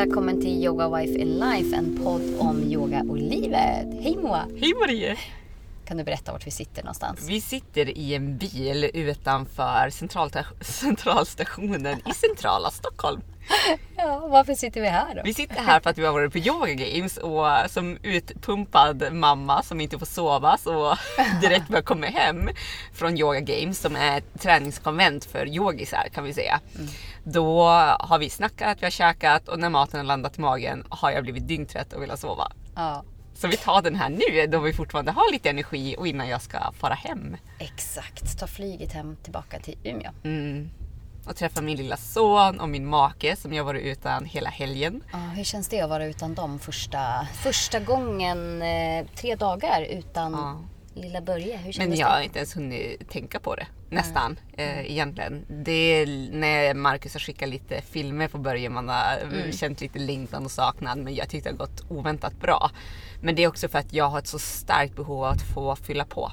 Välkommen till Yoga Wife in Life, en podd om yoga och livet. Hej Moa! Hej Marie! Kan du berätta vart vi sitter någonstans? Vi sitter i en bil utanför centralstationen i centrala Stockholm. Ja, varför sitter vi här då? Vi sitter här för att vi har varit på Yoga Games och som utpumpad mamma som inte får sova så direkt när jag kommer hem från Yoga Games som är ett träningskonvent för yogisar kan vi säga. Då har vi snackat, vi har käkat och när maten har landat i magen har jag blivit dyngtrött och vill sova. Ja, Så vi tar den här nu då vi fortfarande har lite energi och innan jag ska fara hem. exakt. Ta flyget hem tillbaka till Umeå. Mm. Och träffa min lilla son och min make som jag varit utan hela helgen. Ja, hur känns det att vara utan dem första, första gången? Eh, tre dagar utan Ja. Lilla Börje. Hur Men kändes jag har det? inte ens hunnit tänka på det. Nästan eh, egentligen. Det är när Marcus har skickat lite filmer på början man har eh, känt lite längtan och saknad. Men jag tyckte det har gått oväntat bra. Men det är också för att jag har ett så starkt behov av att få fylla på.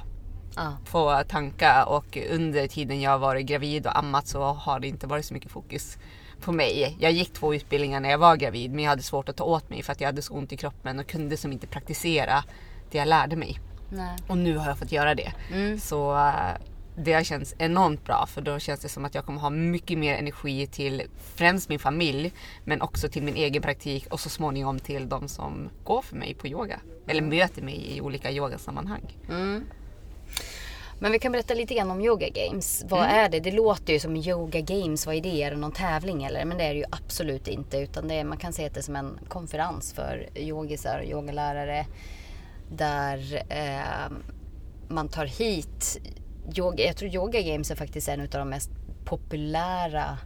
Ja, Få tanka och under tiden jag har varit gravid och ammat så har det inte varit så mycket fokus på mig. Jag gick två utbildningar när jag var gravid men jag hade svårt att ta åt mig för att jag hade så ont i kroppen och kunde som inte praktisera det jag lärde mig. Nej. Och nu har jag fått göra det. Mm. Så eh, det har känts enormt bra för då känns det som att jag kommer ha mycket mer energi till främst min familj men också till min egen praktik och så småningom till de som går för mig på yoga. Eller möter mig i olika yogasammanhang. Mm. Men vi kan berätta lite grann om Yoga Games. Vad Mm. är det? Det låter ju som Yoga Games. Vad är det? Är det någon tävling eller? Men det är det ju absolut inte. Utan det är, man kan se det som en konferens för yogisar och yogalärare. Där eh, man tar hit yoga. Jag tror Yoga Games är faktiskt en av de mest populära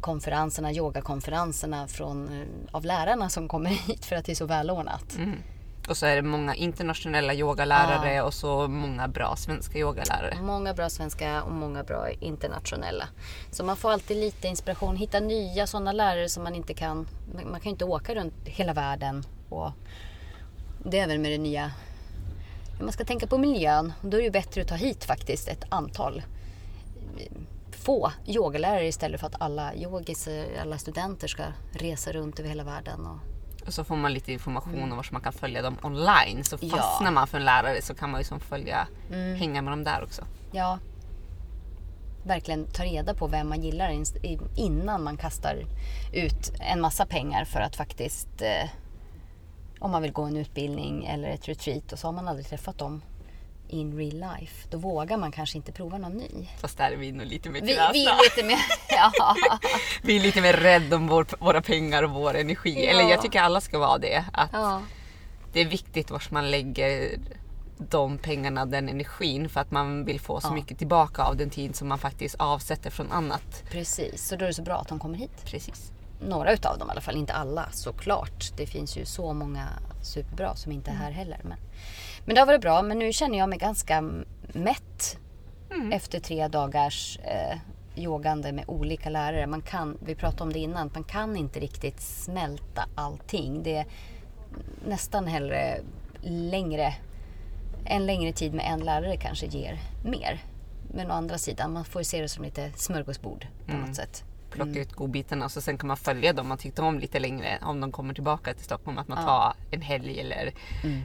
konferenserna, yogakonferenserna från, av lärarna som kommer hit för att det är så välordnat. Mm. Och så är det många internationella yogalärare och så många bra svenska yogalärare. Många bra svenska och många bra internationella. Så man får alltid lite inspiration. Hitta nya sådana lärare som man inte kan... Man kan ju inte åka runt hela världen. Och det är väl med det nya... Man ska tänka på miljön. Då är det ju bättre att ta hit faktiskt ett antal eh, få yogalärare istället för att alla yogis, eh, alla studenter ska resa runt över hela världen. Och, Och så får man lite information om var man kan följa dem online. Så Ja. fastnar man för en lärare så kan man ju som följa, hänga med dem där också. ja, verkligen ta reda på vem man gillar innan man kastar ut en massa pengar för att faktiskt eh, om man vill gå en utbildning eller ett retreat och så har man aldrig träffat dem in real life. Då vågar man kanske inte prova någon ny. Fast där är vi nog lite mer Vi, krasna. vi är lite mer... Ja. Vi är lite mer rädda om vår, våra pengar och vår energi. Ja. Eller jag tycker alla ska vara det. Att ja. Det är viktigt var man lägger de pengarna, den energin för att man vill få så Ja. mycket tillbaka av den tid som man faktiskt avsätter från annat. Precis, så då är det så bra att de kommer hit. Precis. Några utav dem i alla fall, inte alla såklart. Det finns ju så många superbra som inte är här heller. Men, men det har varit bra, men nu känner jag mig ganska mätt efter tre dagars eh, yogande med olika lärare. Man kan, vi pratade om det innan, man kan inte riktigt smälta allting. Det är nästan hellre längre, en längre tid med en lärare kanske ger mer. Men å andra sidan, man får ju se det som lite smörgåsbord på något sätt. Plocka ut godbitarna och så sen kan man följa dem man tyckte om lite längre om de kommer tillbaka till Stockholm. Att man Ja. tar en helg eller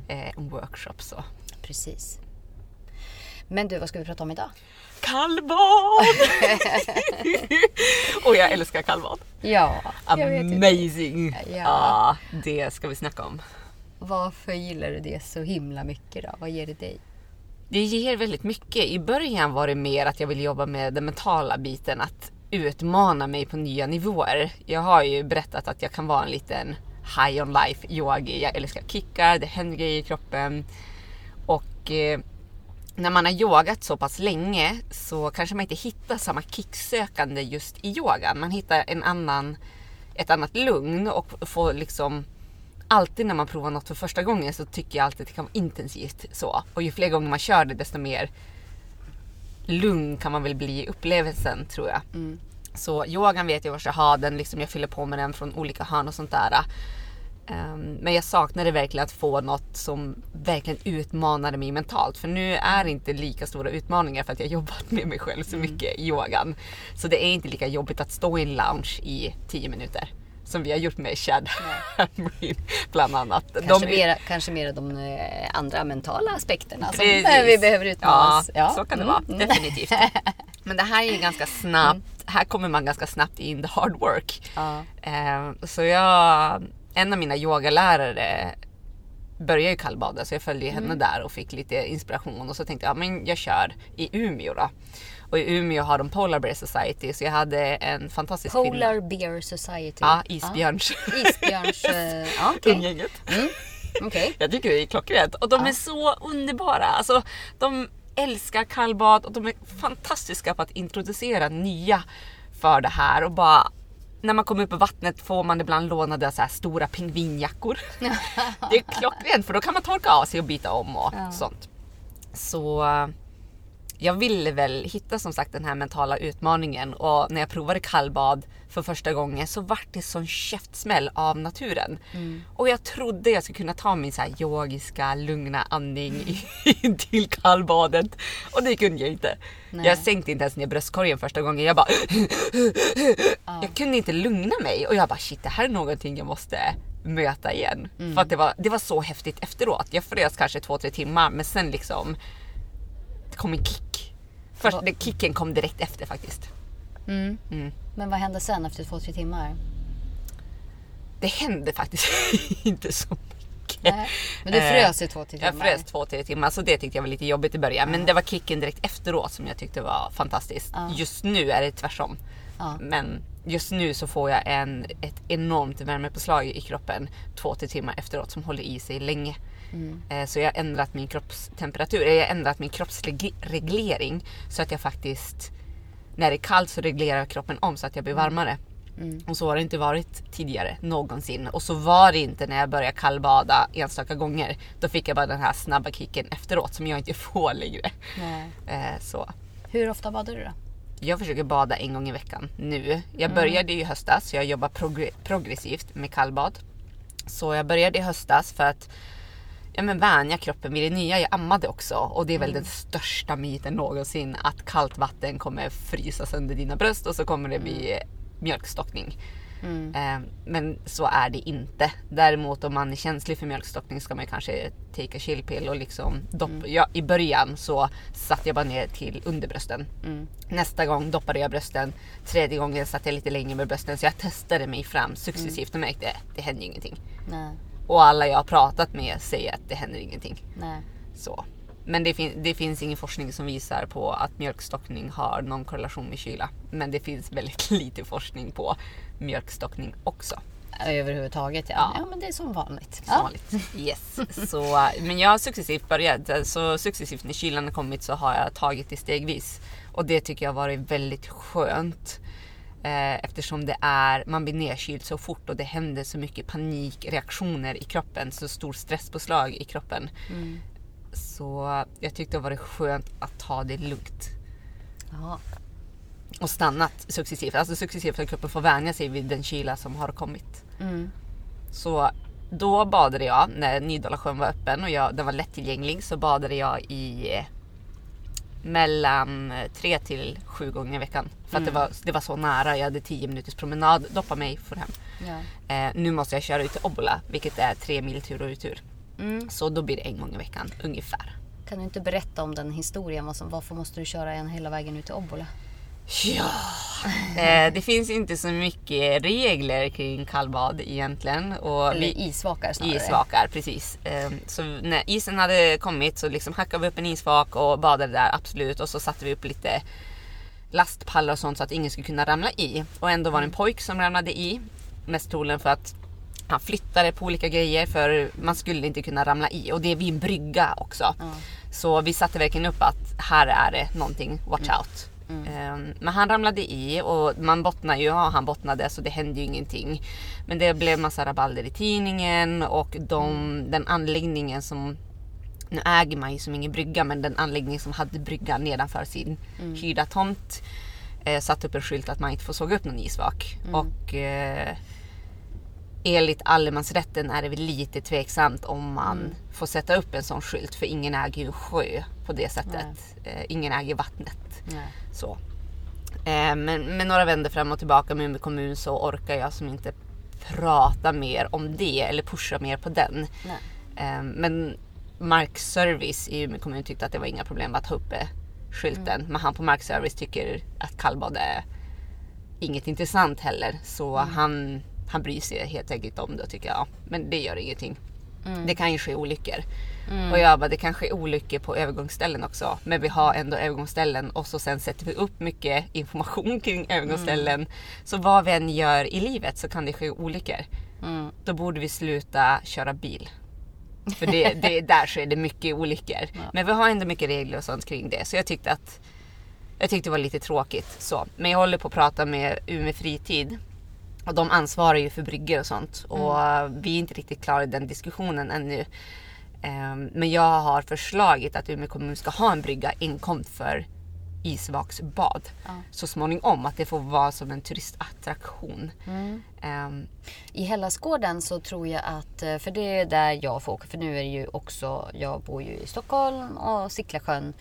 eh, en workshop. Så. Precis. Men du, vad ska vi prata om idag? Kallbad! och jag älskar kallbad. Ja, Amazing! Ja. Ja, det ska vi snacka om. Varför gillar du det så himla mycket då? Vad ger det dig? Det ger väldigt mycket. I början var det mer att jag ville jobba med den mentala biten. Att utmana mig på nya nivåer. Jag har ju berättat att jag kan vara en liten high on life yogi. Jag älskar kickar, det händer grejer i kroppen. Och eh, när man har yogat så pass länge så kanske man inte hittar samma kicksökande just i yogan. Man hittar en annan, ett annat lugn och får liksom alltid när man provar något för första gången så tycker jag alltid att det kan vara intensivt så. Och ju fler gånger man kör det desto mer lugn kan man väl bli i upplevelsen tror jag. Så yogan vet jag var jag har den, liksom jag fyller på med den från olika hörn och sånt där. Ehm, Men jag saknade verkligen att få något som verkligen utmanade mig mentalt. För nu är det inte lika stora utmaningar för att jag jobbat med mig själv så mycket i yogan. Så det är inte lika jobbigt att stå i en lounge i 10 minuter. Som vi har gjort med Chad Hamrin bland annat. Kanske, De- mera, kanske mera de eh, andra mentala aspekterna som Precis. vi behöver utmanas. Ja, så kan det vara. Mm. Definitivt. Men det här är ju ganska snabbt. Här kommer man ganska snabbt in the hard work. Ja. Eh, så jag, en av mina yogalärare började ju kallbada så jag följde ju Mm. henne där och fick lite inspiration och så tänkte jag, ja men jag kör i Umeå då. Och i Umeå har de Polar Bear Society så jag hade en fantastisk kvinna. Polar Bear Society. Ja, isbjörns. Ja, isbjörns... eh, ja, okej. Umgänget. Okej. Jag tycker det är klockrent. Och de är så underbara. Alltså, de älskar kallbad och de är fantastiska på att introducera nya för det här. Och bara, när man kommer upp i vattnet får man ibland lånade så här stora pingvinjackor. det är klockrent för då kan man torka av sig och byta om och Ja. sånt. Så jag ville väl hitta som sagt den här mentala utmaningen och när jag provade kallbad för första gången så vart det sån käftsmäll av naturen. Och jag trodde jag skulle kunna ta min så här yogiska lugna andning in till kallbadet och det kunde jag inte. Nej. Jag sänkte inte ens ner bröstkorgen första gången. Jag bara Jag kunde inte lugna mig och jag bara shit det här är någonting jag måste möta igen. För att det var, det var så häftigt efteråt. Jag frös kanske två, tre timmar men sen liksom kom en kick. Först, den kicken kom direkt efter faktiskt. Mm. Mm. Men vad hände sen efter två, tre timmar? Det hände faktiskt inte så mycket. Nej. Men du Eh, frös i två, tre timmar? Jag frös två, tre timmar så det tyckte jag var lite jobbigt i början. Men det var kicken direkt efteråt som jag tyckte var fantastiskt. Just nu är det tvärtom. Men just nu så får jag en, ett enormt värmepåslag i kroppen två, tre timmar efteråt som håller i sig länge. Mm. Eh, Så jag har ändrat min kroppstemperatur, jag har ändrat min kroppsreglering så att jag faktiskt när det är kallt så reglerar kroppen om så att jag blir varmare. Mm. Och så har det inte varit tidigare någonsin. Och så var det inte när jag började kallbada enstaka gånger. Då fick jag bara den här snabba kicken efteråt som jag inte får längre. Eh, Så Hur ofta badar du då? jag försöker bada en gång i veckan nu. Jag började i höstas, så jag jobbar progr- progressivt med kallbad. Så jag började i höstas för att ja, men vänja kroppen vid det nya. Jag ammade också och det är väl den största myten någonsin att kallt vatten kommer frysa sönder dina bröst och så kommer det bli mjölkstockning. Mm. Eh, Men så är det inte. Däremot om man är känslig för mjölkstockning ska man kanske take a chill pill och liksom dopp- ja, I början så satte jag bara ner till underbrösten. Mm. Nästa gång doppade jag brösten. Tredje gången satt jag lite längre med brösten så jag testade mig fram successivt och märkte att det hände ingenting. Nej. Och alla jag har pratat med säger att det händer ingenting. Nej. Så. Men det, fin- det finns ingen forskning som visar på att mjölkstockning har någon korrelation med kyla. Men det finns väldigt lite forskning på mjölkstockning också. Överhuvudtaget ja. Ja. ja. men det är som vanligt. Som Ja. vanligt. Yes. Så, men jag har successivt börjat. Så successivt när kylan har kommit så har jag tagit det stegvis. Och det tycker jag har varit väldigt skönt. Eh, eftersom det är, man blir nedkyld så fort och det händer så mycket panikreaktioner i kroppen. Så stor stresspåslag i kroppen. Mm. Så jag tyckte det varit skönt att ta det lugnt. Ja. Och stannat successivt. Alltså successivt för att kroppen får vänja sig vid den kyla som har kommit. Mm. Så då badade jag när Nydala var öppen och jag, den var lättillgänglig så badade jag i eh, mellan eh, tre till sju gånger i veckan. För att det, var, det var så nära. Jag hade tio minuters promenad, doppa mig, för hem. Ja. Eh, nu måste jag köra ut till Obbola vilket är tre mil tur och retur. Mm. Så då blir det en gång i veckan ungefär. Kan du inte berätta om den historien? Varför måste du köra en hela vägen ut till Obbola? Ja, eh, det finns inte så mycket regler kring kallbad egentligen. Och Eller vi- isvakar snarare. Isvakar, precis. Ehm, Så när isen hade kommit så liksom hackade vi upp en isvak och badade där, absolut. Och så satte vi upp lite lastpallar och sånt så att ingen skulle kunna ramla i. Och ändå var det en pojk som ramlade i. Mest troligen för att han flyttade på olika grejer för man skulle inte kunna ramla i. Och det är vid en brygga också. Ja. Så vi satte verkligen upp att här är det någonting, watch out. Mm. Ehm, Men han ramlade i och man bottnar ju, ja han bottnade så det hände ju ingenting. Men det blev massa rabalder i tidningen och de, den anläggningen som nu äger man ju som ingen brygga men den anläggning som hade bryggan nedanför sin hyrda tomt eh, satte upp en skylt att man inte får såga upp någon isvak. Och eh, enligt allemansrätten är det väl lite tveksamt om man får sätta upp en sån skylt för ingen äger ju en sjö på det sättet. Eh, ingen äger vattnet. Nej. Så. Eh, men med några vändor fram och tillbaka med Umeå kommun så orkar jag som inte prata mer om det eller pusha mer på den. Eh, men Markservice i Umeå kommun tyckte att det var inga problem att ha uppe skylten. Men han på Markservice tycker att kallbad är inget intressant heller. Så han, han bryr sig helt enkelt om det och tycker ja, men det gör ingenting. Det kan ju ske olyckor. Och jag bara, det kan ske olyckor på övergångsställen också. Men vi har ändå övergångsställen och så sen sätter vi upp mycket information kring övergångsställen. Så vad vi än gör i livet så kan det ske olyckor. Mm. Då borde vi sluta köra bil. För det, det, där sker det mycket olyckor. Men vi har ändå mycket regler och sånt kring det. Så jag tyckte att jag tyckte det var lite tråkigt. Så. Men jag håller på att prata med Umeå Fritid. Och de ansvarar ju för bryggor och sånt. Och vi är inte riktigt klara i den diskussionen ännu. Ehm, Men jag har förslagit att Umeå kommun ska ha en brygga enkom för isvaksbad. Ja. Så småningom att det får vara som en turistattraktion. Ehm, I Hellasgården så tror jag att, eh, för det är där jag får åka, för nu är det ju också, jag bor ju i Stockholm och Sicklasjön.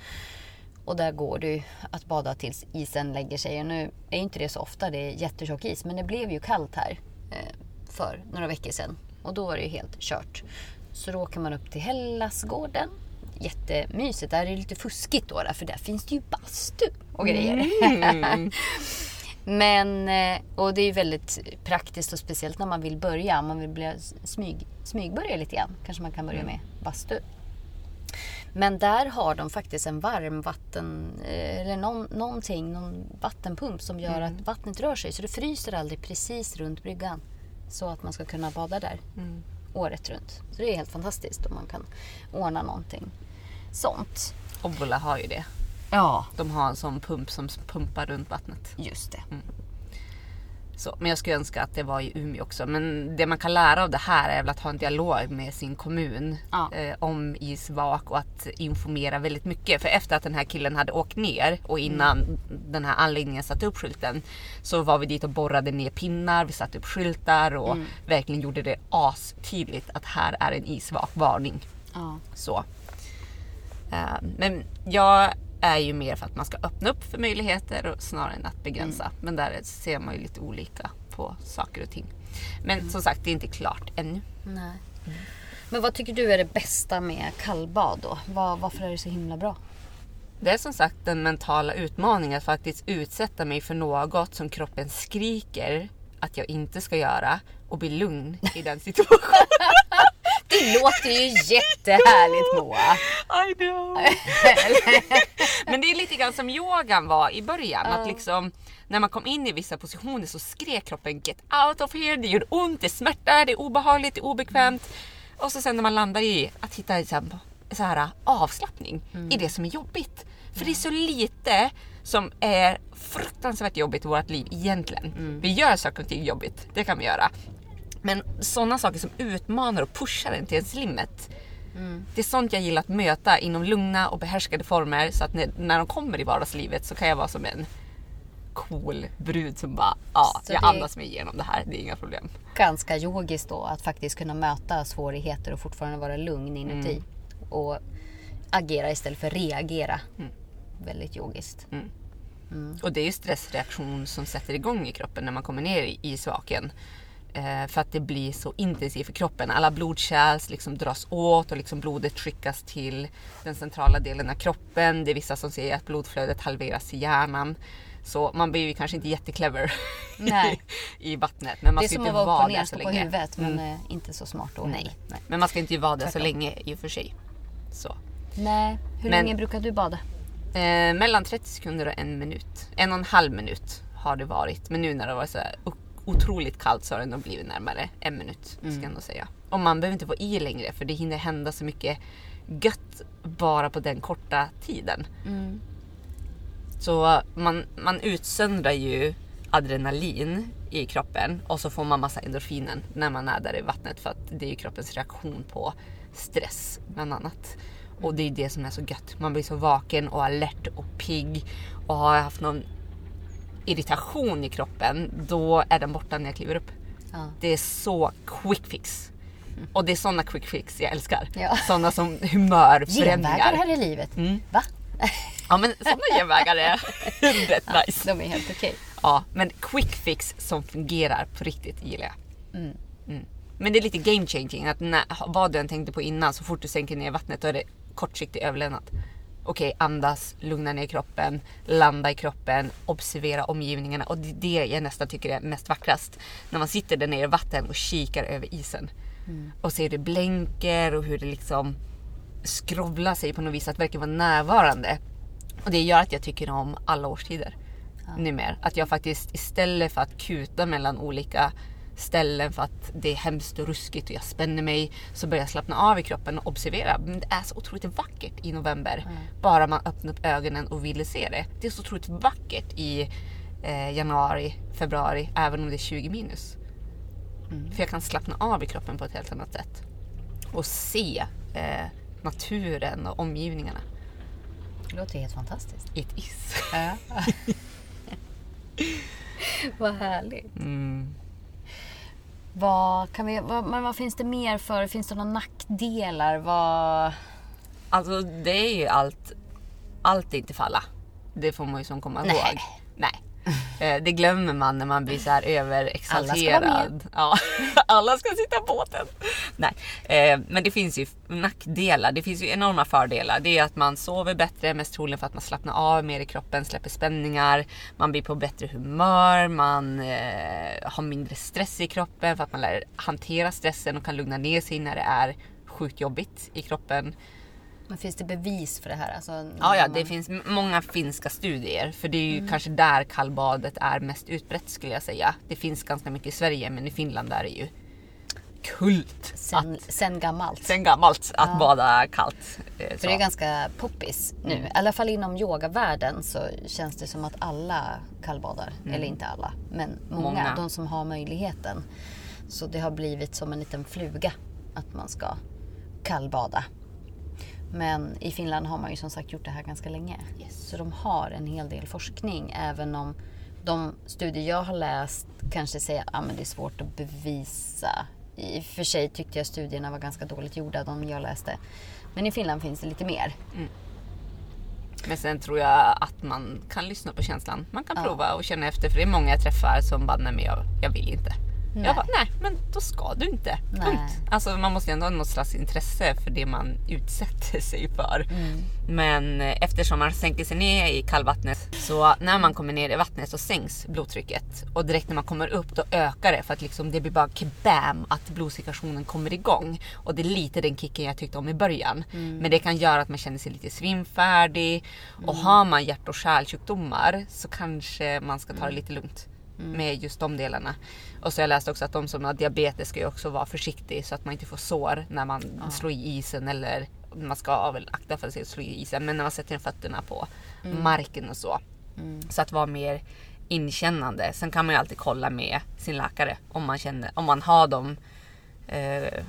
Och där går det ju att bada tills isen lägger sig. Och nu är ju inte det så ofta, det är jättetjock is. Men det blev ju kallt här eh, för några veckor sedan. Och då var det ju helt kört. Så då åker man upp till Hellasgården. Jättemysigt. Där är det lite fuskigt då, för där finns det ju bastu och grejer. Men, eh, och det är ju väldigt praktiskt och speciellt när man vill börja. Om man vill bli smyg, smygbörja lite grann. Kanske man kan börja med bastu. Men där har de faktiskt en varmvatten, eh, eller någon, någonting, någon vattenpump som gör att vattnet rör sig. Så det fryser aldrig precis runt bryggan. Så att man ska kunna bada där året runt. Så det är helt fantastiskt om man kan ordna någonting sånt. Obbola har ju det. Ja, De har en sån pump som pumpar runt vattnet. just det. Så, men jag skulle önska att det var i Umeå också. Men det man kan lära av det här är väl att ha en dialog med sin kommun Ja. eh, om isvak och att informera väldigt mycket. För efter att den här killen hade åkt ner och innan den här anläggningen satte upp skylten så var vi dit och borrade ner pinnar, vi satte upp skyltar och verkligen gjorde det astydligt att här är en isvak varning. Ja. Så. Eh, Men jag är ju mer för att man ska öppna upp för möjligheter och snarare än att begränsa. Men där ser man ju lite olika på saker och ting. Men som sagt, det är inte klart ännu. Nej. Men vad tycker du är det bästa med kallbad då? Var, varför är det så himla bra? Det är som sagt den mentala utmaningen att faktiskt utsätta mig för något som kroppen skriker att jag inte ska göra och bli lugn i den situationen. Det låter ju jättehärligt Moa. I know. Men det är lite grann som yogan var i början. Att liksom, när man kom in i vissa positioner så skrek kroppen get out of here. Det gör ont, det smärtar, det är obehagligt, det är obekvämt. Och så sen när man landar i att hitta så här, avslappning i det som är jobbigt. För det är så lite som är fruktansvärt jobbigt i vårt liv egentligen. Vi gör saker och ting jobbigt, det kan vi göra. Men sådana saker som utmanar och pushar en till ens limit. Det är sånt jag gillar att möta inom lugna och behärskade former så att när, när de kommer i vardagslivet så kan jag vara som en cool brud som bara, ja, Så jag andas mig igenom det här, det är inga problem. Ganska yogiskt då att faktiskt kunna möta svårigheter och fortfarande vara lugn inuti. Och agera istället för reagera. Väldigt yogiskt. Och det är ju stressreaktion som sätter igång i kroppen när man kommer ner i isvaken. Eh, för att det blir så intensivt för kroppen. Alla blodkärl liksom dras åt och liksom blodet skickas till den centrala delen av kroppen. Det är vissa som säger att blodflödet halveras i hjärnan. Så man blir ju kanske inte jätteklever Nej. i vattnet. Men man det är ska som inte att vara upp och ner, så stå på länge. huvudet men eh, inte så smart då Nej. Nej. Men man ska inte vara där så länge i och för sig. Så. Nej. Hur Men- länge brukar du bada? Eh, mellan 30 sekunder och en minut. En och en halv minut har det varit. Men nu när det var så här o- otroligt kallt så har det nog blivit närmare en minut. Ska jag ändå säga. Och man behöver inte vara i längre för det hinner hända så mycket gött bara på den korta tiden. Så man, man utsöndrar ju adrenalin i kroppen och så får man massa endorfiner när man är där i vattnet för att det är ju kroppens reaktion på stress bland annat. Och det är det som är så gött. Man blir så vaken och alert och pigg och har haft någon irritation i kroppen då är den borta när jag kliver upp. Ja. Det är så quick fix. Och det är såna quick fix jag älskar. Ja. Såna som Genvägar humörförändringar. här i livet. Mm. Va? Ja men såna genvägar är rätt nice. De är helt okej. Ja, men quick fix som fungerar på riktigt gillar jag. Mm. Mm. Men det är lite game changing. Att när, vad du än tänkte på innan, så fort du sänker ner vattnet då är det kortsiktig överlevnad. Okej, andas, lugna ner kroppen, landa i kroppen, observera omgivningarna. Och det är det jag nästan tycker är mest vackrast. När man sitter där nere i vatten och kikar över isen. Och ser hur det blänker och hur det liksom skrovlar sig på något vis. Att verkligen vara närvarande. Och det gör att jag tycker om alla årstider. Numera. Att jag faktiskt istället för att kuta mellan olika ställen för att det är hemskt och ruskigt och jag spänner mig så börjar jag slappna av i kroppen och observera. Men det är så otroligt vackert i november. Bara man öppnar upp ögonen och vill se det. Det är så otroligt vackert i eh, januari, februari även om det är 20 minus. För jag kan slappna av i kroppen på ett helt annat sätt. Och se eh, naturen och omgivningarna. Det låter helt fantastiskt. It is. Vad härligt. Mm. Vad, kan vi, vad, men vad finns det mer för? Finns det några nackdelar? Vad... Alltså det är ju allt. Allt är inte för alla. Det får man ju som komma ihåg. Nej. Eh, Det glömmer man när man blir så här överexalterad. Alla ska vara med. Ja, alla ska sitta på båten. Nej, eh, men det finns ju nackdelar. Det finns ju enorma fördelar. Det är att man sover bättre, mest troligen för att man slappnar av mer i kroppen, släpper spänningar. Man blir på bättre humör, man eh, har mindre stress i kroppen för att man lär hantera stressen och kan lugna ner sig när det är sjukt jobbigt i kroppen. Men finns det bevis för det här? Alltså, Ja, ja, det man- finns många finska studier. För det är ju kanske där kallbadet är mest utbrett skulle jag säga. Det finns ganska mycket i Sverige men i Finland är det ju kult. Sen, att, sen gammalt. sen gammalt att bada kallt. eh, För så. det är ganska poppis nu. I alla fall inom yogavärlden så känns det som att alla kallbadar. Eller inte alla, men många. Många. De som har möjligheten. Så det har blivit som en liten fluga att man ska kallbada. Men i Finland har man ju som sagt gjort det här ganska länge. Yes. Så de har en hel del forskning. Även om de studier jag har läst kanske säger att ah, men det är svårt att bevisa. I och för sig tyckte jag studierna var ganska dåligt gjorda, de jag läste. Men i Finland finns det lite mer. Men sen tror jag att man kan lyssna på känslan. Man kan Ja. prova och känna efter. För det är många jag träffar som bara, nej men jag, jag vill inte. Nej. Jag bara, nej men då ska du inte. Nej. Punkt. Alltså man måste ju ändå ha något slags intresse för det man utsätter sig för. Mm. Men eh, eftersom man sänker sig ner i kallvattnet så när man kommer ner i vattnet så sänks blodtrycket. Och direkt när man kommer upp då ökar det för att liksom det blir bara kebam att blodcirkulationen kommer igång. Och det är lite den kicken jag tyckte om i början. Men det kan göra att man känner sig lite svimfärdig. Och har man hjärt och kärlsjukdomar så kanske man ska ta det lite lugnt med just de delarna. Och så har jag läst också att de som har diabetes ska ju också vara försiktig så att man inte får sår när man slår i isen eller man ska väl akta för sig att slå i isen men när man sätter fötterna på marken och så. Så att vara mer inkännande. Sen kan man ju alltid kolla med sin läkare om man känner, om man har de eh,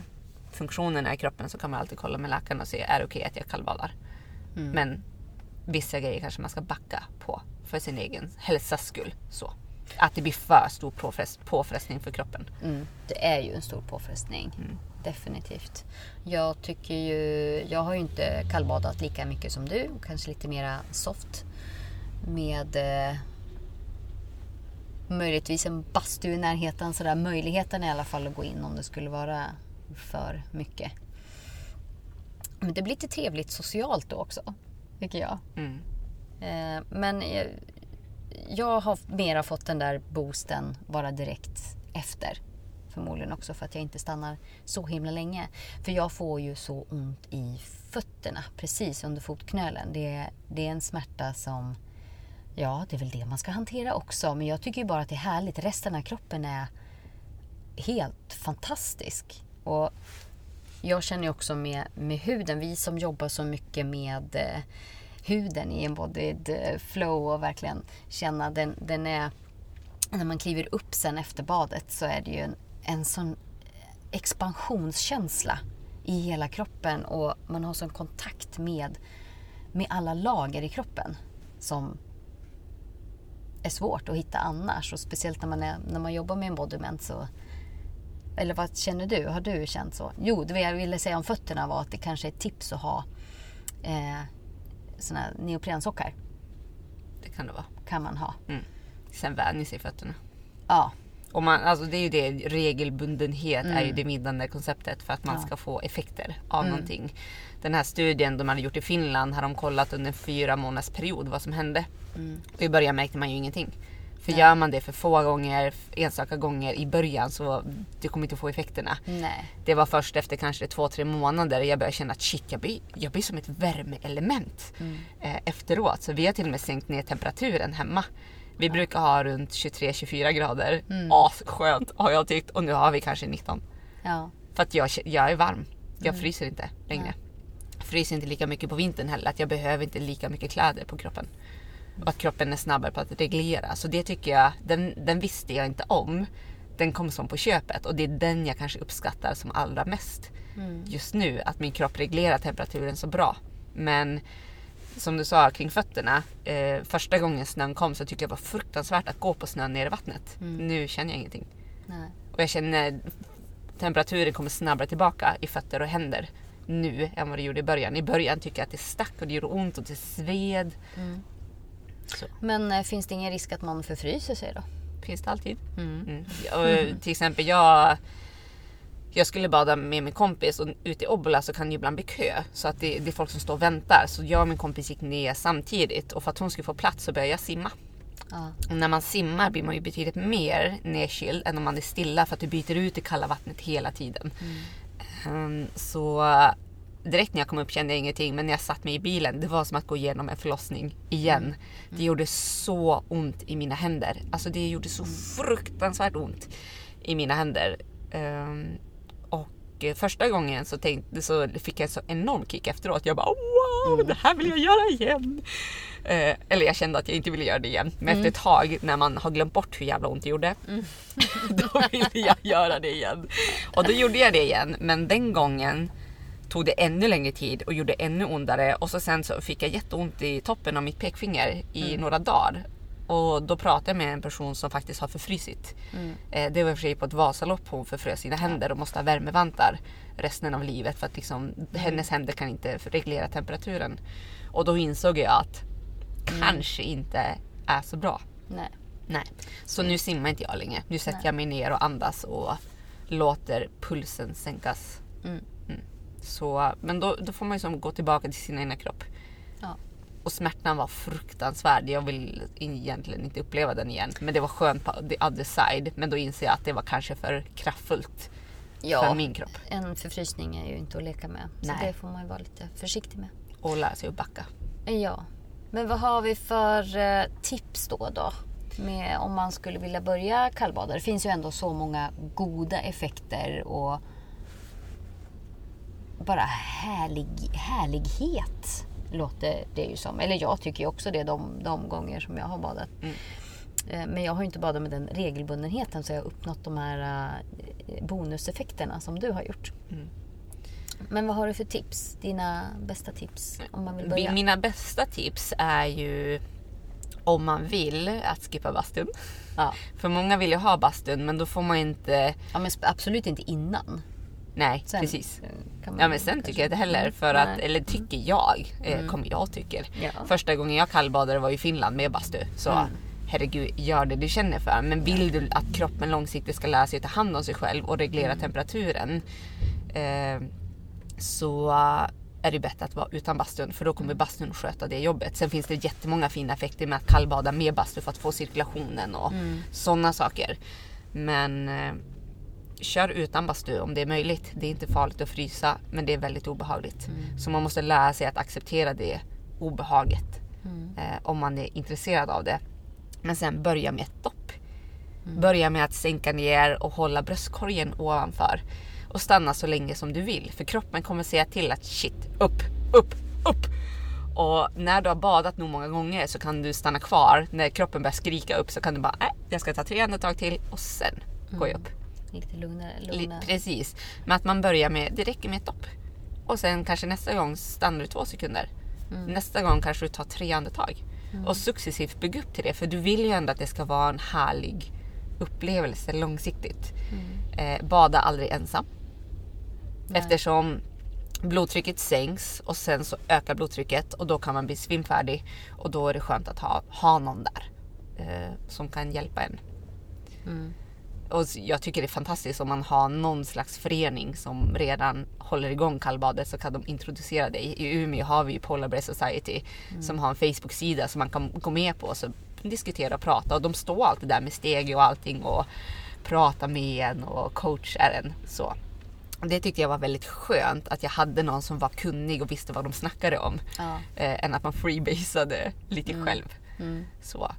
funktionerna i kroppen så kan man alltid kolla med läkaren och se är det okej att jag kallbadar. Men vissa grejer kanske man ska backa på för sin egen hälsas skull. Så. Att det blir för stor påfrest, påfrestning för kroppen. Mm, det är ju en stor påfrestning. Definitivt. Jag tycker ju, jag har ju inte kallbadat lika mycket som du. och Kanske lite mera soft. Med eh, möjligtvis en bastu i närheten. Sådär. Möjligheten i alla fall att gå in om det skulle vara för mycket. Men det blir lite trevligt socialt då också. Tycker jag. Mm. Eh, men jag, har mera fått den där boosten bara direkt efter. Förmodligen också för att jag inte stannar så himla länge. För jag får ju så ont i fötterna precis under fotknölen. Det, det är en smärta som, ja det är väl det man ska hantera också. Men jag tycker ju bara att det är härligt. Resten av kroppen är helt fantastisk. Och jag känner ju också med, med huden, vi som jobbar så mycket med eh, huden i embodied flow och verkligen känna den, den är... När man kliver upp sen efter badet så är det ju en, en sån expansionskänsla i hela kroppen och man har sån kontakt med, med alla lager i kroppen som är svårt att hitta annars. Och speciellt när man, är, när man jobbar med embodiment så eller vad känner du? Har du känt så? Jo, det jag ville säga om fötterna var att det kanske är ett tips att ha eh, såna neoprensockar. Det kan det vara. Kan man ha. Mm. Sen vänjer sig fötterna. Ja, Och man, alltså det är ju det, regelbundenhet är ju Mm. det vinnande konceptet för att man Ja. ska få effekter av Mm. någonting. Den här studien de hade gjort i Finland har de kollat under en fyra månaders period vad som hände. Mm. Och i början märkte man ju ingenting. För Nej. gör man det för få gånger, enstaka gånger i början så du kommer inte få effekterna. Nej. Det var först efter kanske två, tre månader jag började känna att shit, jag blir, jag blir som ett värmeelement Mm. eh, efteråt. Så vi har till och med sänkt ner temperaturen hemma. Vi brukar ha runt 23-24 grader. Mm. Asskönt har jag tyckt. Och nu har vi kanske 19. Ja. För att jag, jag är varm. Jag Mm. fryser inte längre. Nej. Fryser inte lika mycket på vintern heller. Att jag behöver inte lika mycket kläder på kroppen. Och att kroppen är snabbare på att reglera. Så det tycker jag, den, den visste jag inte om. Den kom som på köpet och det är den jag kanske uppskattar som allra mest Mm. just nu. Att min kropp reglerar temperaturen så bra. Men som du sa kring fötterna. Eh, första gången snön kom så tyckte jag det var fruktansvärt att gå på snön ner i vattnet. Mm. Nu känner jag ingenting. Nej. Och jag känner temperaturen kommer snabbare tillbaka i fötter och händer nu än vad det gjorde i början. I början tycker jag att det stack och det gjorde ont och det sved. Mm. Så Men eh, finns det ingen risk att man förfryser sig då? finns det alltid. Mm. Mm. Och, eh, till exempel jag jag skulle bada med min kompis och ute i Obbola så kan det ibland bli kö. Så att det, det är folk som står och väntar. Så jag och min kompis gick ner samtidigt och för att hon skulle få plats så började jag simma. Ja. Och när man simmar blir man ju betydligt mer nedkyld än om man är stilla för att du byter ut det kalla vattnet hela tiden. Ehm, så direkt när jag kom upp kände jag ingenting men när jag satt mig i bilen det var som att gå igenom en förlossning igen. Det gjorde så ont i mina händer. Alltså det gjorde så fruktansvärt ont i mina händer. Ehm, och eh, första gången så, tänkte, så fick jag en så enorm kick efteråt. Jag bara wow, det här vill jag göra igen. Eh, eller jag kände att jag inte ville göra det igen. Men efter ett tag när man har glömt bort hur jävla ont det gjorde. då ville jag göra det igen. Och då gjorde jag det igen. Men den gången tog det ännu längre tid och gjorde ännu ondare. Och så sen så fick jag jätteont i toppen av mitt pekfinger i några dagar. Och då pratade jag med en person som faktiskt har förfrysit. Mm. Eh, det var i och för sig på ett Vasalopp hon förfrös sina händer och måste ha värmevantar resten av livet för att liksom, hennes händer kan inte reglera temperaturen. Och då insåg jag att kanske inte är så bra. Nej. Nej. Så nu simmar inte jag längre. Nu sätter Nej. jag mig ner och andas och låter pulsen sänkas. Så, men då, då får man ju som gå tillbaka till sin egna kropp. Ja. Och smärtan var fruktansvärd. Jag vill egentligen inte uppleva den igen. Men det var skönt på the other side. Men då inser jag att det var kanske för kraftfullt för Ja, min kropp. en förfrysning är ju inte att leka med. Så Nej. det får man ju vara lite försiktig med. Och lära sig att backa. Ja. Men vad har vi för eh, tips då? då? Med, om man skulle vilja börja kallbada. Det finns ju ändå så många goda effekter och bara härlig, härlighet låter det ju som. Eller jag tycker ju också det de, de gånger som jag har badat. Mm. Eh, Men jag har ju inte badat med den regelbundenheten så jag har uppnått de här eh, bonuseffekterna som du har gjort. Mm. Men vad har du för tips? Dina bästa tips om man vill börja? Mina bästa tips är ju om man vill att skippa bastun. Ja. För många vill ju ha bastun men då får man inte... ja, men absolut inte innan. Nej, Sen, precis. eh, Ja men sen tycker jag inte heller Mm, för att, nej. eller tycker jag, eh, kommer jag tycker. Ja. Första gången jag kallbadade var i Finland med bastu. Så Mm. herregud, gör det du känner för. Men vill du att kroppen långsiktigt ska lära sig att ta hand om sig själv och reglera Mm. temperaturen. Eh, så är det bättre att vara utan bastun för då Mm. kommer bastun sköta det jobbet. Sen finns det jättemånga fina effekter med att kallbada med bastu för att få cirkulationen och Mm. sådana saker. Men eh, kör utan bastu om det är möjligt. Det är inte farligt att frysa men det är väldigt obehagligt. Mm. Så man måste lära sig att acceptera det obehaget Mm. eh, om man är intresserad av det. Men sen börja med ett dopp. Börja med att sänka ner och hålla bröstkorgen ovanför. Och stanna så länge som du vill. För kroppen kommer säga till att shit, upp, upp, upp. Och när du har badat nog många gånger så kan du stanna kvar. När kroppen börjar skrika upp så kan du bara, nej, jag ska ta tre andetag till och sen går jag upp. Lite lugnare. Lugnare. Precis. Men att man börjar med, det räcker med ett dopp. Och sen kanske nästa gång stannar du två sekunder. Nästa gång kanske du tar tre andetag. Och successivt bygga upp till det. För du vill ju ändå att det ska vara en härlig upplevelse långsiktigt. Eh, bada aldrig ensam. Nej. Eftersom blodtrycket sänks och sen så ökar blodtrycket och då kan man bli svimfärdig. Och då är det skönt att ha, ha någon där. Eh, som kan hjälpa en. Mm. Och jag tycker det är fantastiskt om man har någon slags förening som redan håller igång kallbadet så kan de introducera dig. I Umeå har vi ju Polar Bear Society som har en Facebook-sida som man kan gå med på och diskutera och prata och de står alltid där med steg och allting och pratar med en och coachar en. Så. Det tyckte jag var väldigt skönt att jag hade någon som var kunnig och visste vad de snackade om. Ja. Eh, än att man freebasade lite själv. Så.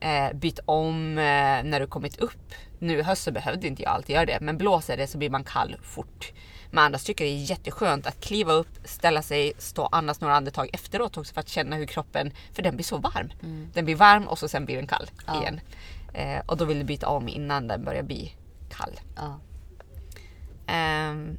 Eh, byt om eh, när du kommit upp. Nu i höst så behövde inte jag alltid göra det, men blåser det så blir man kall fort. Men annars tycker jag det är jätteskönt att kliva upp, ställa sig, stå andas några andetag efteråt också för att känna hur kroppen, för den blir så varm. Den blir varm och så sen blir den kall Ja. igen. Eh, och då vill du byta om innan den börjar bli kall. Ja. Ehm,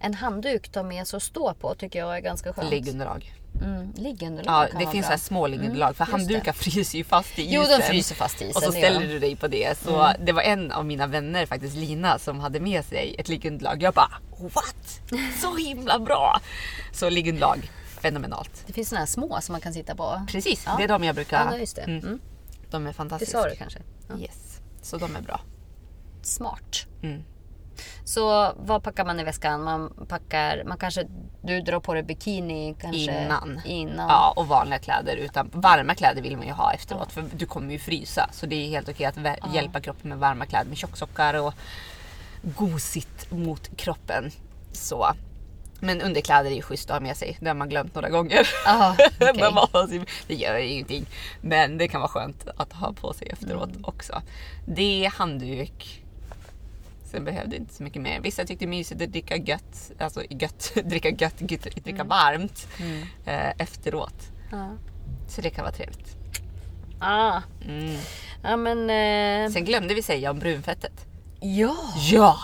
En handduk ta med sig och stå på tycker jag är ganska skönt. liggunderlag. Mm, liggunderlag Ja, det finns så här små liggunderlag för just det. handdukar fryser ju fast i isen. Jo, de fryser fast i isen. Och så det ställer du dig på det. Så det var en av mina vänner, faktiskt Lina, som hade med sig ett liggunderlag. Jag bara what? Så himla bra! Så liggunderlag, fenomenalt. Det finns såna här små som man kan sitta på. Precis, Ja. det är de jag brukar... Ja, just det. Mm. Mm. De är Det fantastiska. sa du kanske? Ja. Yes, så de är bra. Smart. Mm. Så vad packar man i väskan? Man packar, man kanske, du drar på dig bikini kanske Innan. innan. Ja, och vanliga kläder. Utan varma kläder vill man ju ha efteråt för du kommer ju frysa. Så det är helt okej att vä- hjälpa kroppen med varma kläder med tjocksockar och gosigt mot kroppen. Så. Men underkläder är ju schysst att ha med sig. Det har man glömt några gånger. Ah, sin- det gör ingenting. Men det kan vara skönt att ha på sig efteråt Mm. också. Det är handduk. Sen behövde inte så mycket mer. Vissa tyckte det mysigt att dricka gött, alltså gött, dricka gött, gött dricka Mm. varmt eh, efteråt. Ja. Så det kan vara trevligt. Ah. Mm. Ja men... Eh, Sen glömde vi säga om brunfettet. ja! Ja!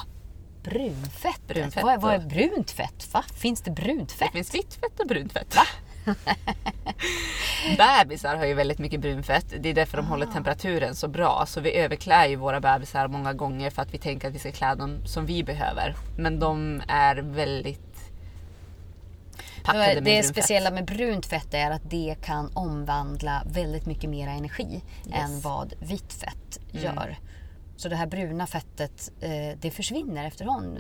Brunfett. Brunfett Vad, är- vad är brunt fett? Va? Finns det brunt Det fett? finns vitt fett och brunt fett. bebisar har ju väldigt mycket brunfett. Det är därför de håller temperaturen så bra. Så vi överklär ju våra bebisar många gånger för att vi tänker att vi ska klä dem som vi behöver. Men de är väldigt packade med Det brunfett. speciella med brunt fett är att det kan omvandla väldigt mycket mer energi än vad vitt fett Mm. gör. Så det här bruna fettet eh, det försvinner efterhand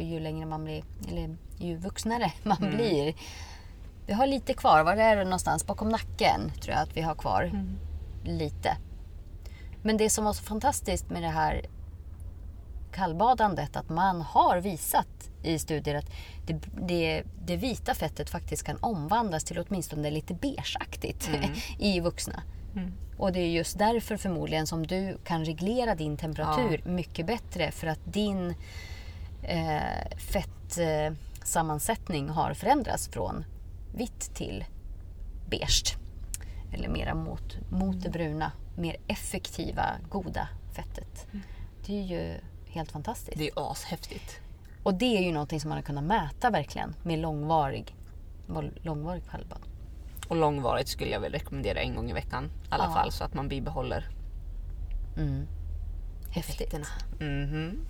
ju längre man blir, eller ju vuxnare man Mm. blir. Vi har lite kvar, var är det någonstans? Bakom nacken tror jag att vi har kvar Mm. lite. Men det som var så fantastiskt med det här kallbadandet att man har visat i studier att det, det, det vita fettet faktiskt kan omvandlas till åtminstone lite beigeaktigt i vuxna. Och det är just därför förmodligen som du kan reglera din temperatur mycket bättre för att din eh, fettsammansättning har förändrats från vitt till beige. Eller mera mot, mot det bruna, mer effektiva, goda fettet. Det är ju helt fantastiskt. Det är ashäftigt. Och det är ju någonting som man har kunnat mäta verkligen med långvarig, långvarig kallbad. Och långvarigt skulle jag väl rekommendera en gång i veckan i alla Ja. fall så att man bibehåller Mm. Häftigt. effekterna. Mhm.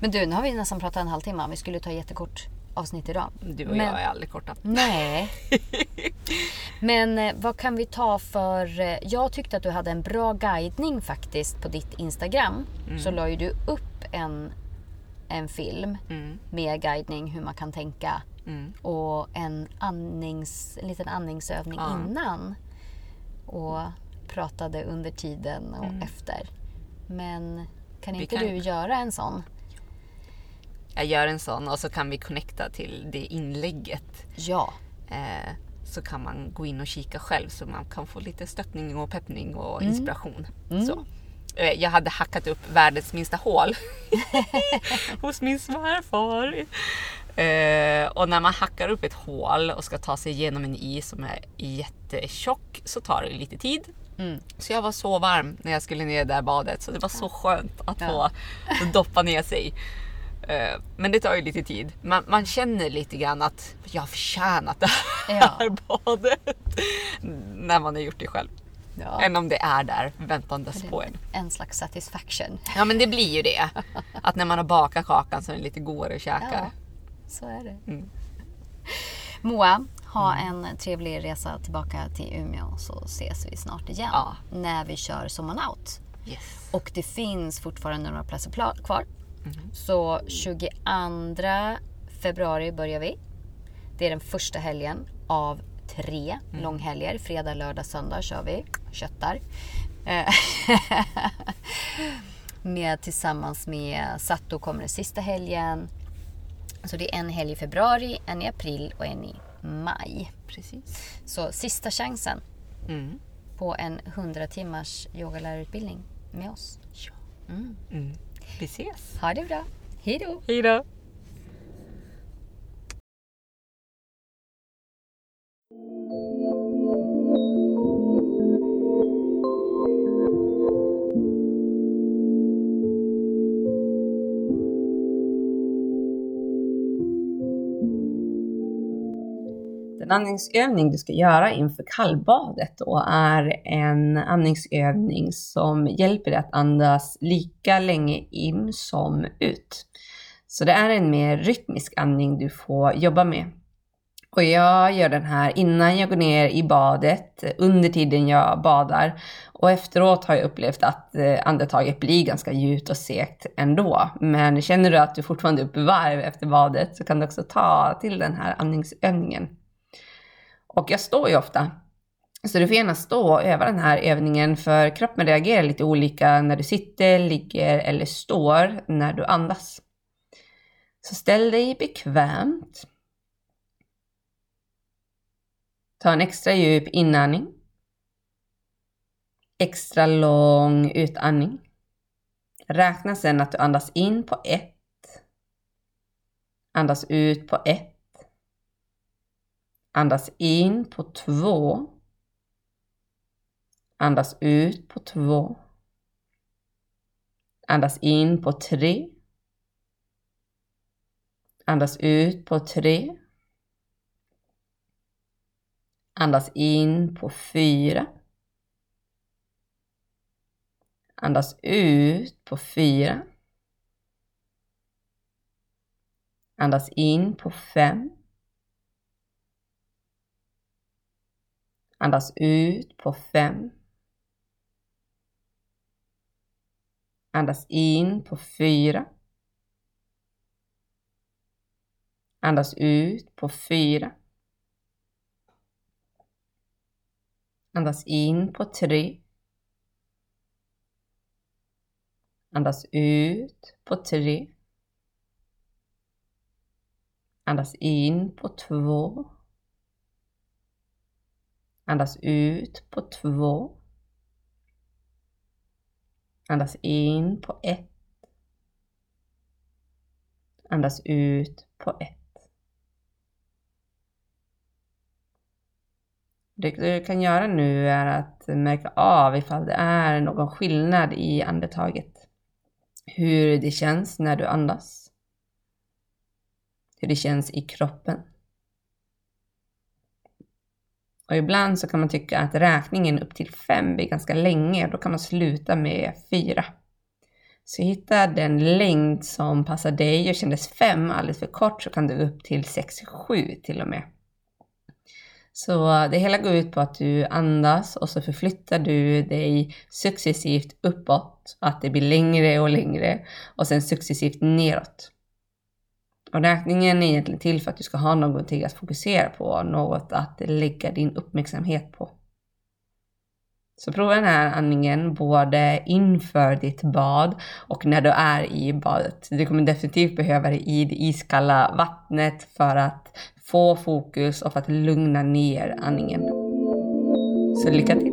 Men du, nu har vi nästan pratat en halvtimme. Vi skulle ta jättekort avsnitt idag. Du och Men- jag är aldrig korta. Nej. Men eh, vad kan vi ta för... eh, Jag tyckte att du hade en bra guidning faktiskt på ditt Instagram. Så la ju du upp en, en film Mm. med guidning hur man kan tänka. Mm. Och en, andnings, en liten andningsövning Ja. innan. Och pratade under tiden och efter. Men kan Vi inte kan- du göra en sån? Jag gör en sån och så kan vi connecta till det inlägget. Ja. Eh, så kan man gå in och kika själv så man kan få lite stöttning och peppning och inspiration. Så. Eh, Jag hade hackat upp världens minsta hål hos min svärfar. Eh, och när man hackar upp ett hål och ska ta sig igenom en is som är jättetjock så tar det lite tid. Mm. Så jag var så varm när jag skulle ner i det där badet så det var så skönt att Ja. få doppa ner sig. Eh, Men det tar ju lite tid. Man, man känner lite grann att jag har förtjänat det här Ja. badet. När man har gjort det själv. ja. Än om det är där väntandes på en. En slags satisfaction. Ja men det blir ju det. Att när man har bakat kakan så är den lite godare att käka. Ja, så är det. Mm. Moa, ha en trevlig resa tillbaka till Umeå så ses vi snart igen. Ja. När vi kör Sommar Out. Yes. Och det finns fortfarande några platser pla- Så 22 februari börjar vi. Det är den första helgen av tre långhelger. Fredag, lördag, söndag kör vi. Köttar. Eh, med, tillsammans med Satto kommer den sista helgen. Så det är en helg i februari, en i april och en i maj. Precis. Så sista chansen Mm. på en 100 timmars yogalärarutbildning med oss. Ja. Mm. Vi ses. Ha det bra. Hej då! Hej då. Den andningsövning du ska göra inför kallbadet då är en andningsövning som hjälper dig att andas lika länge in som ut. Så det är en mer rytmisk andning du får jobba med. Och jag gör den här innan jag går ner i badet, under tiden jag badar. Och efteråt har jag upplevt att eh, andetaget blir ganska djupt och segt ändå. Men känner du att du fortfarande är uppe i varv efter badet så kan du också ta till den här andningsövningen. Och jag står ju ofta. Så du får gärna stå och öva den här övningen för kroppen reagerar lite olika när du sitter, ligger eller står när du andas. Så ställ dig bekvämt. Ta en extra djup inandning. Extra lång utandning. Räkna sedan att du andas in på ett. Andas ut på ett. Andas in på två. Andas ut på två. Andas in på tre. Andas ut på tre. Andas in på fyra. Andas ut på fyra. Andas in på fem. Andas ut på fem. Andas in på fyra. Andas ut på fyra. Andas in på tre. Andas ut på tre. Andas in på två. Andas ut på två. Andas in på ett. Andas ut på ett. Det du kan göra nu är att märka av ifall det är någon skillnad i andetaget. Hur det känns när du andas. Hur det känns i kroppen. Och ibland så kan man tycka att räkningen upp till fem blir ganska länge och då kan man sluta med fyra. Så hitta den längd som passar dig och kändes fem alldeles för kort så kan du upp till sex, sju till och med. Så det hela går ut på att du andas och så förflyttar du dig successivt uppåt, att det blir längre och längre och sen successivt neråt. Och räkningen är egentligen till för att du ska ha någonting att fokusera på, något att lägga din uppmärksamhet på. Så prova den här andningen både inför ditt bad och när du är i badet. Du kommer definitivt behöva det i det iskalla vattnet för att få fokus och för att lugna ner andningen. Så lycka till!